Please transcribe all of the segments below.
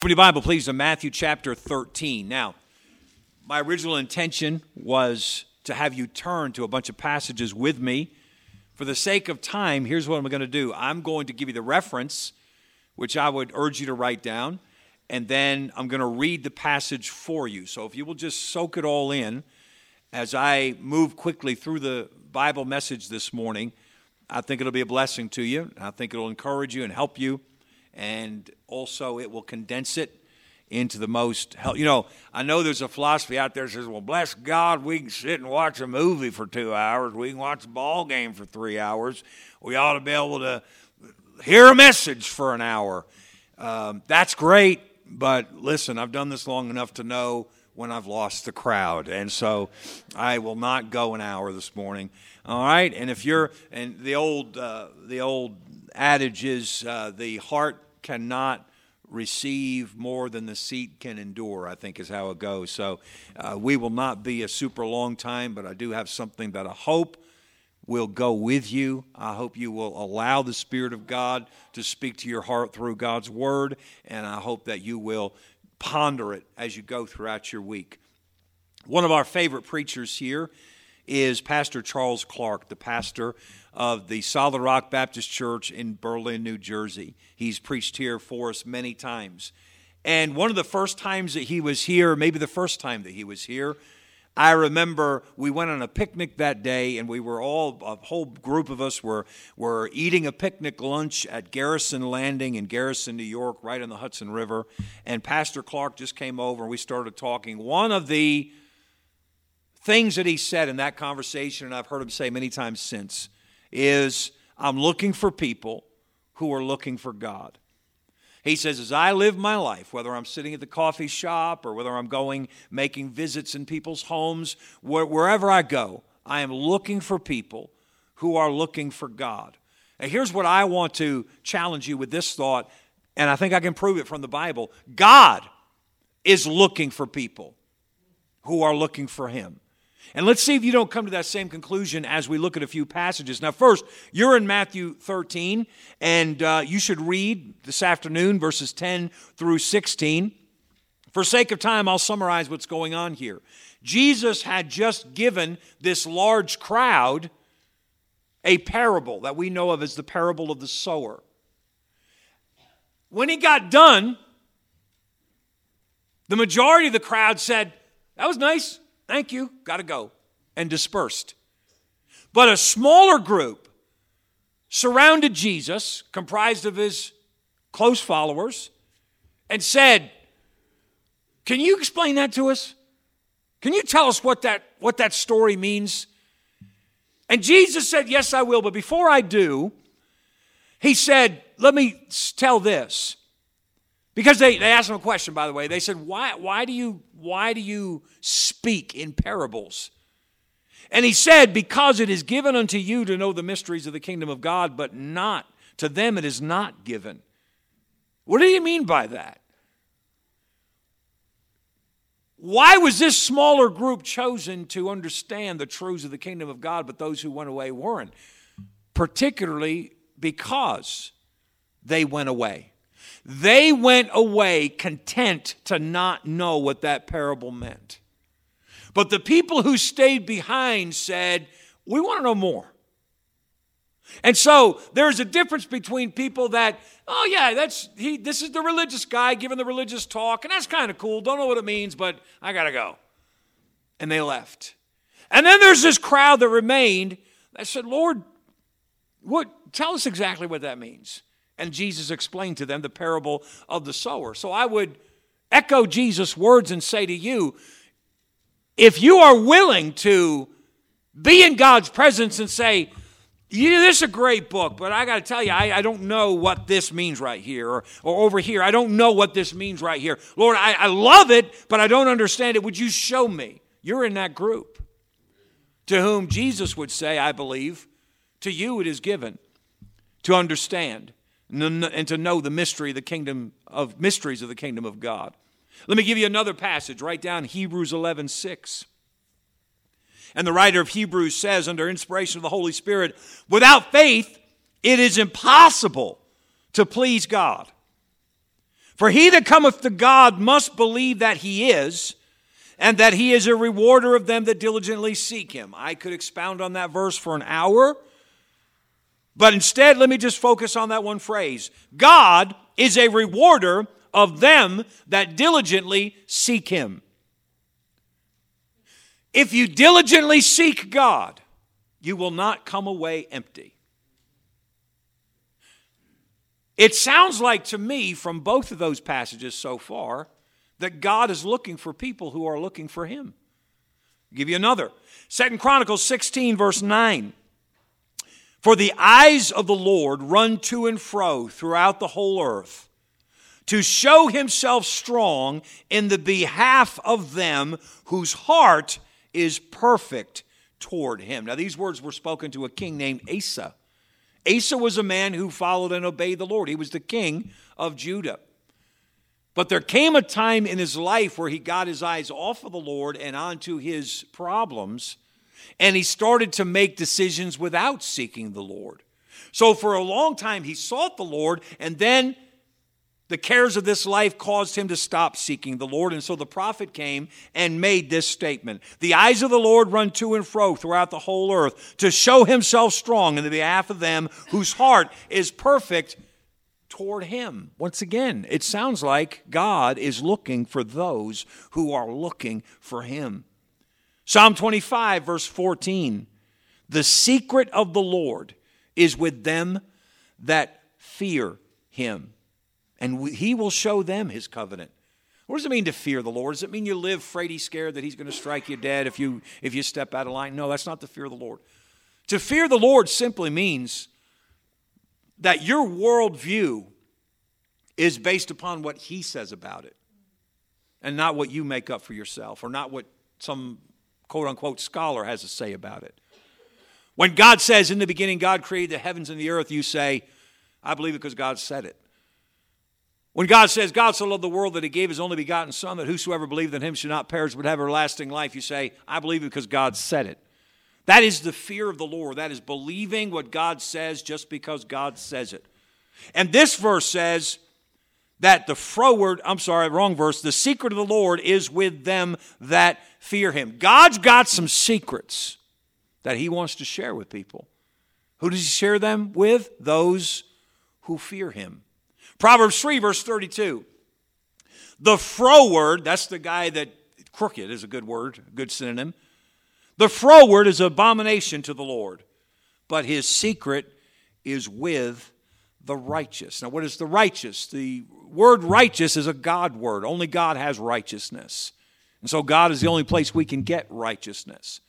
Open your Bible, please, to Matthew chapter 13. Now, my original intention was to have you turn to a bunch of passages with me. For the sake of time, here's what I'm going to do I'm going to give you the reference, which I would urge you to write down, and then I'm going to read the passage for you. So if you will just soak it all in as I move quickly through the Bible message this morning, I think it'll be a blessing to you. I think it'll encourage you and help you and also it will condense it into the most. You know, I know there's a philosophy out there that says, well, bless God, we can sit and watch a movie for two hours. We can watch a ball game for three hours. We ought to be able to hear a message for an hour. Um, that's great, but listen, I've done this long enough to know when I've lost the crowd. And so I will not go an hour this morning. All right? And if you're, and the old, uh, the old adage is uh, the heart cannot receive more than the seat can endure, I think is how it goes. So uh, we will not be a super long time, but I do have something that I hope will go with you. I hope you will allow the Spirit of God to speak to your heart through God's Word, and I hope that you will ponder it as you go throughout your week. One of our favorite preachers here is Pastor Charles Clark, the pastor of the Solid Rock Baptist Church in Berlin, New Jersey. He's preached here for us many times. And one of the first times that he was here, maybe the first time that he was here, I remember we went on a picnic that day, and we were all, a whole group of us were, were eating a picnic lunch at Garrison Landing in Garrison, New York, right on the Hudson River. And Pastor Clark just came over, and we started talking. One of the things that he said in that conversation, and I've heard him say many times since, is I'm looking for people who are looking for God. He says, as I live my life, whether I'm sitting at the coffee shop or whether I'm going making visits in people's homes, wherever I go, I am looking for people who are looking for God. And here's what I want to challenge you with this thought, and I think I can prove it from the Bible God is looking for people who are looking for Him. And let's see if you don't come to that same conclusion as we look at a few passages. Now, first, you're in Matthew 13, and uh, you should read this afternoon verses 10 through 16. For sake of time, I'll summarize what's going on here. Jesus had just given this large crowd a parable that we know of as the parable of the sower. When he got done, the majority of the crowd said, That was nice. Thank you, got to go, and dispersed. But a smaller group surrounded Jesus, comprised of his close followers, and said, Can you explain that to us? Can you tell us what that, what that story means? And Jesus said, Yes, I will. But before I do, he said, Let me tell this. Because they, they asked him a question, by the way. They said, why, why, do you, why do you speak in parables? And he said, Because it is given unto you to know the mysteries of the kingdom of God, but not, to them it is not given. What do you mean by that? Why was this smaller group chosen to understand the truths of the kingdom of God, but those who went away weren't? Particularly because they went away. They went away content to not know what that parable meant. But the people who stayed behind said, We want to know more. And so there's a difference between people that, oh yeah, that's he this is the religious guy giving the religious talk, and that's kind of cool. Don't know what it means, but I gotta go. And they left. And then there's this crowd that remained that said, Lord, what tell us exactly what that means. And Jesus explained to them the parable of the sower. So I would echo Jesus' words and say to you if you are willing to be in God's presence and say, this is a great book, but I got to tell you, I, I, don't know what this means right here, or, or over here. I don't know what this means right here. Lord, I, I love it, but I don't understand it. Would you show me? You're in that group to whom Jesus would say, I believe, to you it is given to understand and to know the mystery of the kingdom of mysteries of the kingdom of God. Let me give you another passage. Write down Hebrews 11 6. And the writer of Hebrews says, under inspiration of the Holy Spirit, without faith, it is impossible to please God. For he that cometh to God must believe that he is, and that he is a rewarder of them that diligently seek him. I could expound on that verse for an hour, but instead, let me just focus on that one phrase God is a rewarder of them that diligently seek him. If you diligently seek God, you will not come away empty. It sounds like to me from both of those passages so far that God is looking for people who are looking for him. I'll give you another. Second Chronicles 16 verse 9. For the eyes of the Lord run to and fro throughout the whole earth to show himself strong in the behalf of them whose heart is perfect toward him. Now, these words were spoken to a king named Asa. Asa was a man who followed and obeyed the Lord. He was the king of Judah. But there came a time in his life where he got his eyes off of the Lord and onto his problems, and he started to make decisions without seeking the Lord. So for a long time, he sought the Lord, and then the cares of this life caused him to stop seeking the Lord. And so the prophet came and made this statement The eyes of the Lord run to and fro throughout the whole earth to show himself strong in the behalf of them whose heart is perfect toward him. Once again, it sounds like God is looking for those who are looking for him. Psalm 25, verse 14 The secret of the Lord is with them that fear him and he will show them his covenant. What does it mean to fear the Lord? Does it mean you live fraidy scared that he's going to strike you dead if you if you step out of line? No, that's not the fear of the Lord. To fear the Lord simply means that your worldview is based upon what he says about it and not what you make up for yourself or not what some quote unquote scholar has to say about it. When God says, In the beginning, God created the heavens and the earth, you say, I believe it because God said it. When God says, God so loved the world that he gave his only begotten Son, that whosoever believed in him should not perish but have everlasting life, you say, I believe it because God said it. That is the fear of the Lord. That is believing what God says just because God says it. And this verse says that the froward, I'm sorry, wrong verse, the secret of the Lord is with them that fear him. God's got some secrets that he wants to share with people. Who does he share them with? Those who fear him. Proverbs 3, verse 32. The froward, that's the guy that, crooked is a good word, a good synonym. The froward is an abomination to the Lord, but his secret is with the righteous. Now, what is the righteous? The word righteous is a God word. Only God has righteousness. And so, God is the only place we can get righteousness.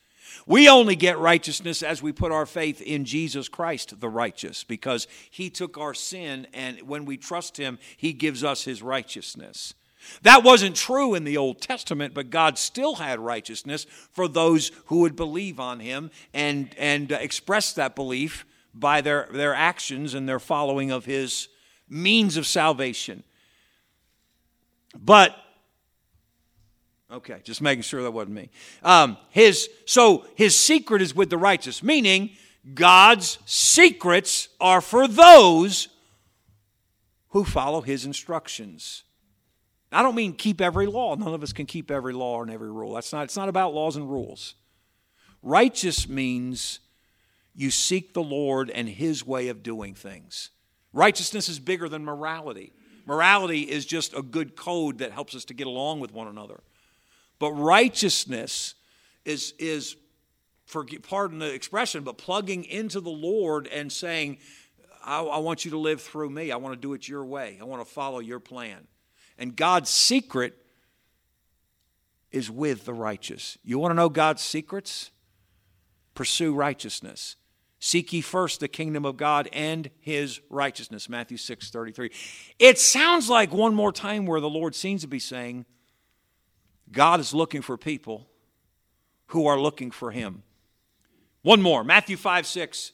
We only get righteousness as we put our faith in Jesus Christ, the righteous, because he took our sin, and when we trust him, he gives us his righteousness. That wasn't true in the Old Testament, but God still had righteousness for those who would believe on him and, and express that belief by their, their actions and their following of his means of salvation. But Okay, just making sure that wasn't me. Um, his so his secret is with the righteous, meaning God's secrets are for those who follow his instructions. I don't mean keep every law. None of us can keep every law and every rule. That's not, it's not about laws and rules. Righteous means you seek the Lord and his way of doing things. Righteousness is bigger than morality. Morality is just a good code that helps us to get along with one another. But righteousness is, is for, pardon the expression, but plugging into the Lord and saying, I, I want you to live through me. I want to do it your way. I want to follow your plan. And God's secret is with the righteous. You want to know God's secrets? Pursue righteousness. Seek ye first the kingdom of God and his righteousness. Matthew 6 33. It sounds like one more time where the Lord seems to be saying, God is looking for people who are looking for him. One more Matthew 5 6.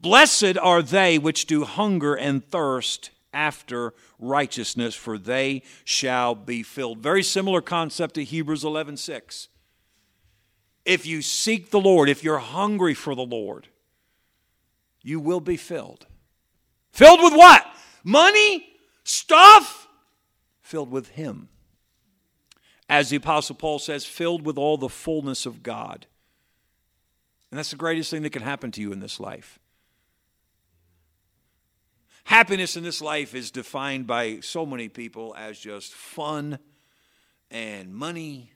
Blessed are they which do hunger and thirst after righteousness, for they shall be filled. Very similar concept to Hebrews 11 6. If you seek the Lord, if you're hungry for the Lord, you will be filled. Filled with what? Money? Stuff? filled with Him. As the Apostle Paul says, filled with all the fullness of God. And that's the greatest thing that can happen to you in this life. Happiness in this life is defined by so many people as just fun and money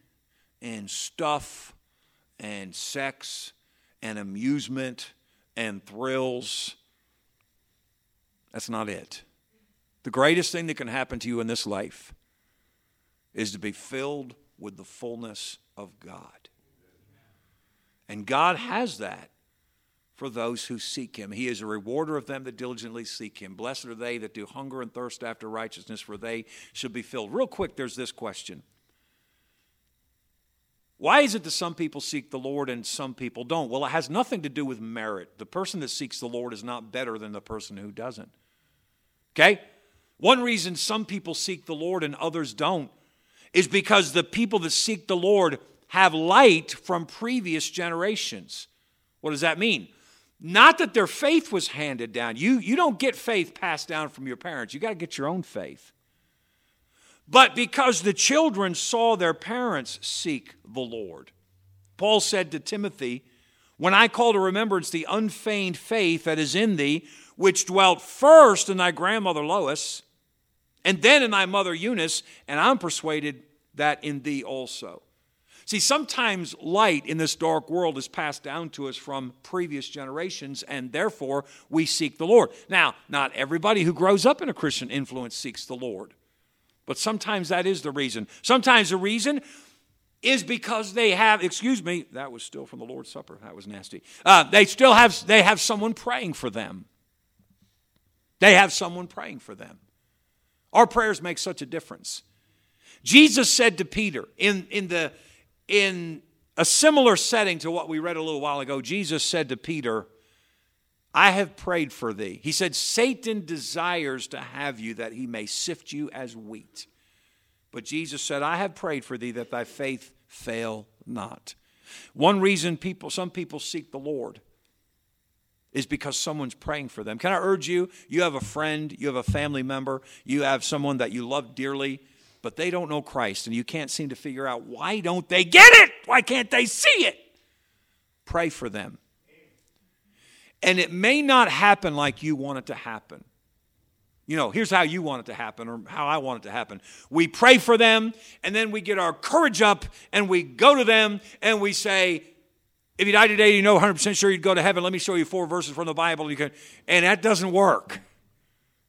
and stuff and sex and amusement and thrills. That's not it. The greatest thing that can happen to you in this life is to be filled with the fullness of God. And God has that for those who seek him. He is a rewarder of them that diligently seek him. Blessed are they that do hunger and thirst after righteousness, for they shall be filled. Real quick, there's this question Why is it that some people seek the Lord and some people don't? Well, it has nothing to do with merit. The person that seeks the Lord is not better than the person who doesn't. Okay? One reason some people seek the Lord and others don't is because the people that seek the Lord have light from previous generations. What does that mean? Not that their faith was handed down. You, you don't get faith passed down from your parents. You got to get your own faith. But because the children saw their parents seek the Lord. Paul said to Timothy, When I call to remembrance the unfeigned faith that is in thee, which dwelt first in thy grandmother Lois, and then in thy mother Eunice, and I'm persuaded that in thee also. See, sometimes light in this dark world is passed down to us from previous generations, and therefore we seek the Lord. Now, not everybody who grows up in a Christian influence seeks the Lord, but sometimes that is the reason. Sometimes the reason is because they have, excuse me, that was still from the Lord's Supper. That was nasty. Uh, they still have, they have someone praying for them. They have someone praying for them. Our prayers make such a difference. Jesus said to Peter in, in the in a similar setting to what we read a little while ago, Jesus said to Peter, I have prayed for thee. He said, Satan desires to have you that he may sift you as wheat. But Jesus said, I have prayed for thee that thy faith fail not. One reason people, some people seek the Lord is because someone's praying for them. Can I urge you? You have a friend, you have a family member, you have someone that you love dearly but they don't know Christ, and you can't seem to figure out why don't they get it? Why can't they see it? Pray for them. And it may not happen like you want it to happen. You know, here's how you want it to happen, or how I want it to happen. We pray for them, and then we get our courage up, and we go to them, and we say, if you die today, you know 100% sure you'd go to heaven. Let me show you four verses from the Bible. You can, and that doesn't work.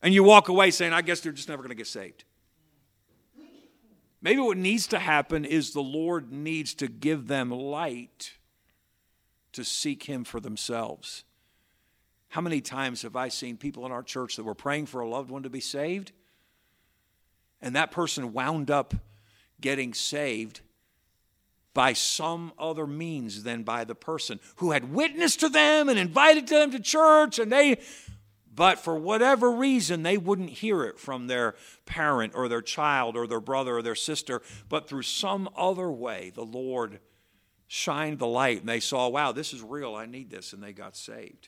And you walk away saying, I guess they're just never going to get saved. Maybe what needs to happen is the Lord needs to give them light to seek Him for themselves. How many times have I seen people in our church that were praying for a loved one to be saved? And that person wound up getting saved by some other means than by the person who had witnessed to them and invited them to church and they but for whatever reason, they wouldn't hear it from their parent or their child or their brother or their sister. But through some other way, the Lord shined the light and they saw, wow, this is real. I need this. And they got saved.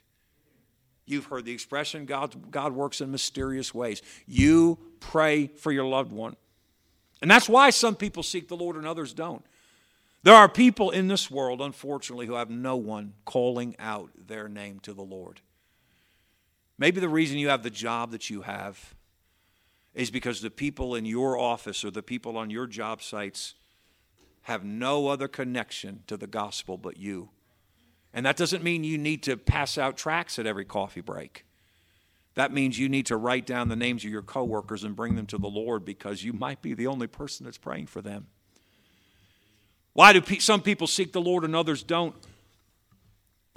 You've heard the expression God, God works in mysterious ways. You pray for your loved one. And that's why some people seek the Lord and others don't. There are people in this world, unfortunately, who have no one calling out their name to the Lord. Maybe the reason you have the job that you have is because the people in your office or the people on your job sites have no other connection to the gospel but you. And that doesn't mean you need to pass out tracts at every coffee break. That means you need to write down the names of your coworkers and bring them to the Lord because you might be the only person that's praying for them. Why do some people seek the Lord and others don't?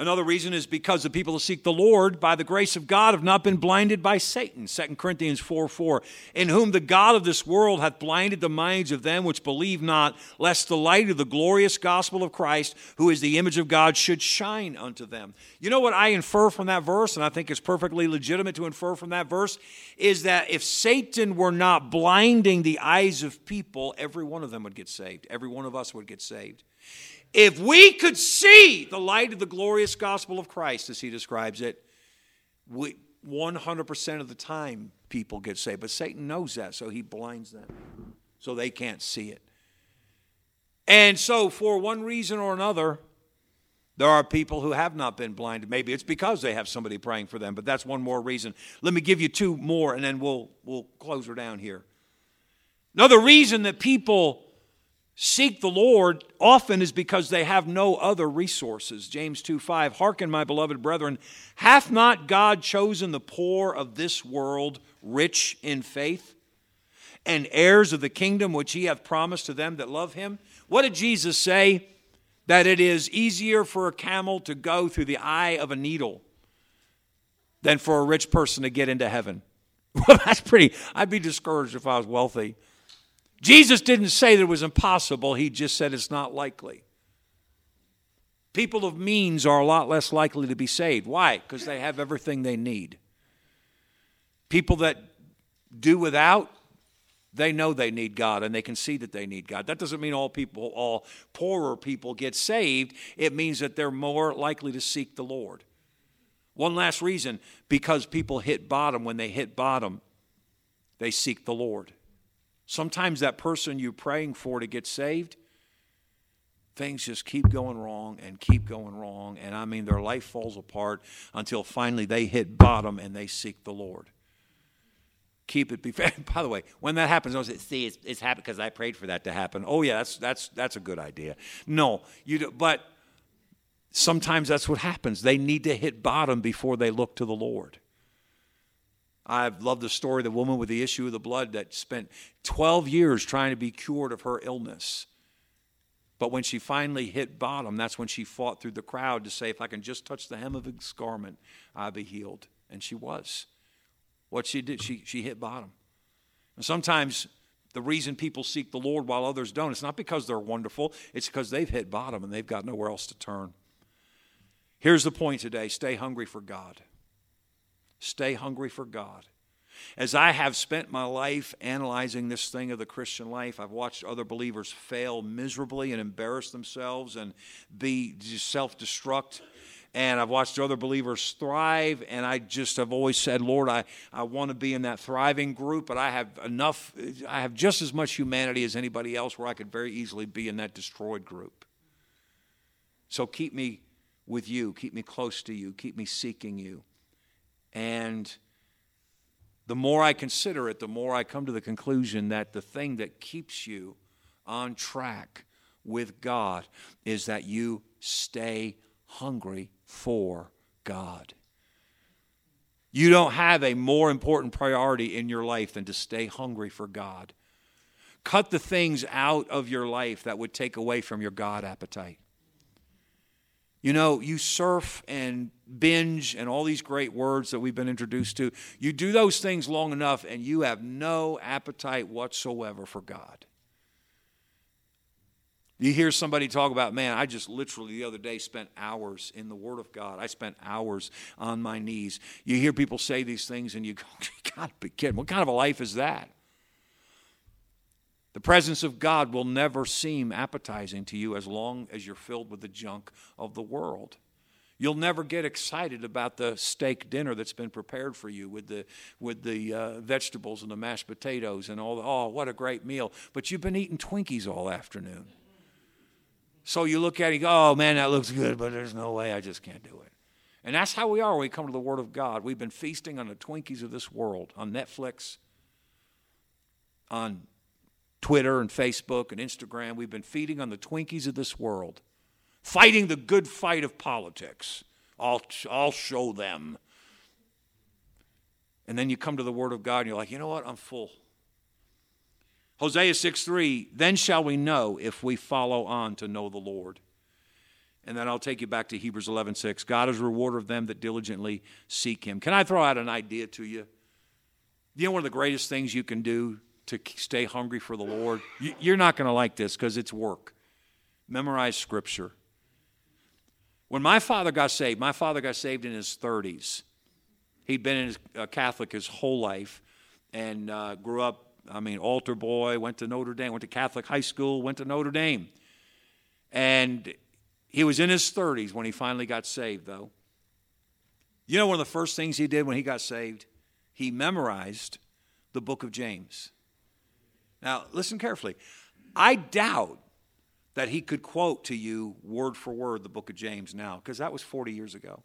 Another reason is because the people who seek the Lord by the grace of God have not been blinded by Satan. 2 Corinthians 4 4. In whom the God of this world hath blinded the minds of them which believe not, lest the light of the glorious gospel of Christ, who is the image of God, should shine unto them. You know what I infer from that verse, and I think it's perfectly legitimate to infer from that verse, is that if Satan were not blinding the eyes of people, every one of them would get saved. Every one of us would get saved. If we could see the light of the glorious gospel of Christ, as he describes it, we, 100% of the time people get saved. But Satan knows that, so he blinds them so they can't see it. And so, for one reason or another, there are people who have not been blinded. Maybe it's because they have somebody praying for them, but that's one more reason. Let me give you two more and then we'll, we'll close her down here. Another reason that people seek the Lord often is because they have no other resources. James 2 5, Hearken, my beloved brethren, hath not God chosen the poor of this world rich in faith and heirs of the kingdom which he hath promised to them that love him? What did Jesus say? That it is easier for a camel to go through the eye of a needle than for a rich person to get into heaven. Well, that's pretty, I'd be discouraged if I was wealthy. Jesus didn't say that it was impossible, he just said it's not likely. People of means are a lot less likely to be saved. Why? Because they have everything they need. People that do without, they know they need God and they can see that they need God. That doesn't mean all people, all poorer people get saved. It means that they're more likely to seek the Lord. One last reason because people hit bottom. When they hit bottom, they seek the Lord. Sometimes that person you're praying for to get saved, things just keep going wrong and keep going wrong. And I mean, their life falls apart until finally they hit bottom and they seek the Lord. Keep it before. By the way, when that happens, don't say, "See, it's, it's happened because I prayed for that to happen." Oh yeah, that's that's that's a good idea. No, you. Do, but sometimes that's what happens. They need to hit bottom before they look to the Lord. I've loved the story of the woman with the issue of the blood that spent 12 years trying to be cured of her illness. But when she finally hit bottom, that's when she fought through the crowd to say, If I can just touch the hem of his garment, I'll be healed. And she was. What she did, she, she hit bottom. And sometimes the reason people seek the Lord while others don't, it's not because they're wonderful, it's because they've hit bottom and they've got nowhere else to turn. Here's the point today stay hungry for God. Stay hungry for God. As I have spent my life analyzing this thing of the Christian life, I've watched other believers fail miserably and embarrass themselves and be self destruct. And I've watched other believers thrive, and I just have always said, Lord, I, I want to be in that thriving group, but I have enough, I have just as much humanity as anybody else where I could very easily be in that destroyed group. So keep me with you, keep me close to you, keep me seeking you. And the more I consider it, the more I come to the conclusion that the thing that keeps you on track with God is that you stay hungry for God. You don't have a more important priority in your life than to stay hungry for God. Cut the things out of your life that would take away from your God appetite. You know, you surf and binge and all these great words that we've been introduced to. You do those things long enough and you have no appetite whatsoever for God. You hear somebody talk about, man, I just literally the other day spent hours in the Word of God. I spent hours on my knees. You hear people say these things and you go, you gotta be kidding. What kind of a life is that? The presence of God will never seem appetizing to you as long as you're filled with the junk of the world. You'll never get excited about the steak dinner that's been prepared for you with the, with the uh, vegetables and the mashed potatoes and all the, oh, what a great meal. But you've been eating Twinkies all afternoon. So you look at it go, oh man, that looks good, but there's no way, I just can't do it. And that's how we are when we come to the Word of God. We've been feasting on the Twinkies of this world, on Netflix, on Twitter and Facebook and Instagram. We've been feeding on the Twinkies of this world, fighting the good fight of politics. I'll, I'll show them. And then you come to the Word of God and you're like, you know what? I'm full. Hosea 6 3, then shall we know if we follow on to know the Lord. And then I'll take you back to Hebrews 11 6. God is a rewarder of them that diligently seek Him. Can I throw out an idea to you? You know, one of the greatest things you can do to stay hungry for the Lord. You're not going to like this because it's work. Memorize Scripture. When my father got saved, my father got saved in his 30s. He'd been his, uh, Catholic his whole life and uh, grew up, I mean, altar boy, went to Notre Dame, went to Catholic high school, went to Notre Dame. And he was in his 30s when he finally got saved, though. You know, one of the first things he did when he got saved? he memorized the book of James. Now, listen carefully. I doubt that he could quote to you word for word the book of James now, because that was 40 years ago.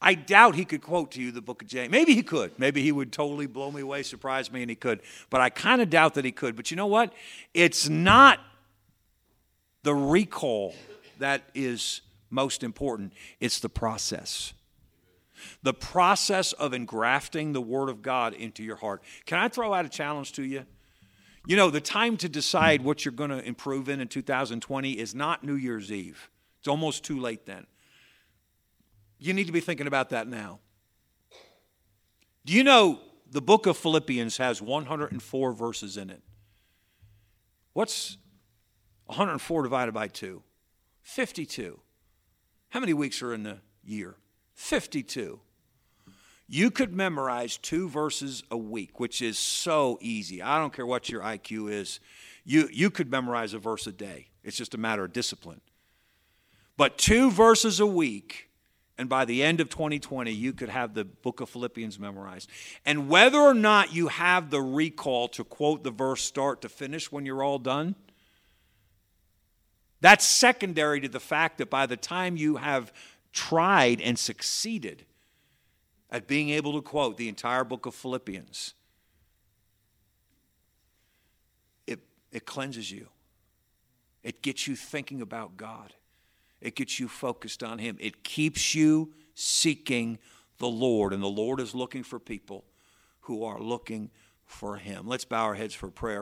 I doubt he could quote to you the book of James. Maybe he could. Maybe he would totally blow me away, surprise me, and he could. But I kind of doubt that he could. But you know what? It's not the recall that is most important, it's the process. The process of engrafting the Word of God into your heart. Can I throw out a challenge to you? You know, the time to decide what you're going to improve in in 2020 is not New Year's Eve. It's almost too late then. You need to be thinking about that now. Do you know the book of Philippians has 104 verses in it? What's 104 divided by 2? 52. How many weeks are in the year? 52. You could memorize two verses a week, which is so easy. I don't care what your IQ is. You, you could memorize a verse a day. It's just a matter of discipline. But two verses a week, and by the end of 2020, you could have the book of Philippians memorized. And whether or not you have the recall to quote the verse start to finish when you're all done, that's secondary to the fact that by the time you have tried and succeeded at being able to quote the entire book of Philippians, it, it cleanses you. It gets you thinking about God. It gets you focused on Him. It keeps you seeking the Lord. And the Lord is looking for people who are looking for Him. Let's bow our heads for prayer.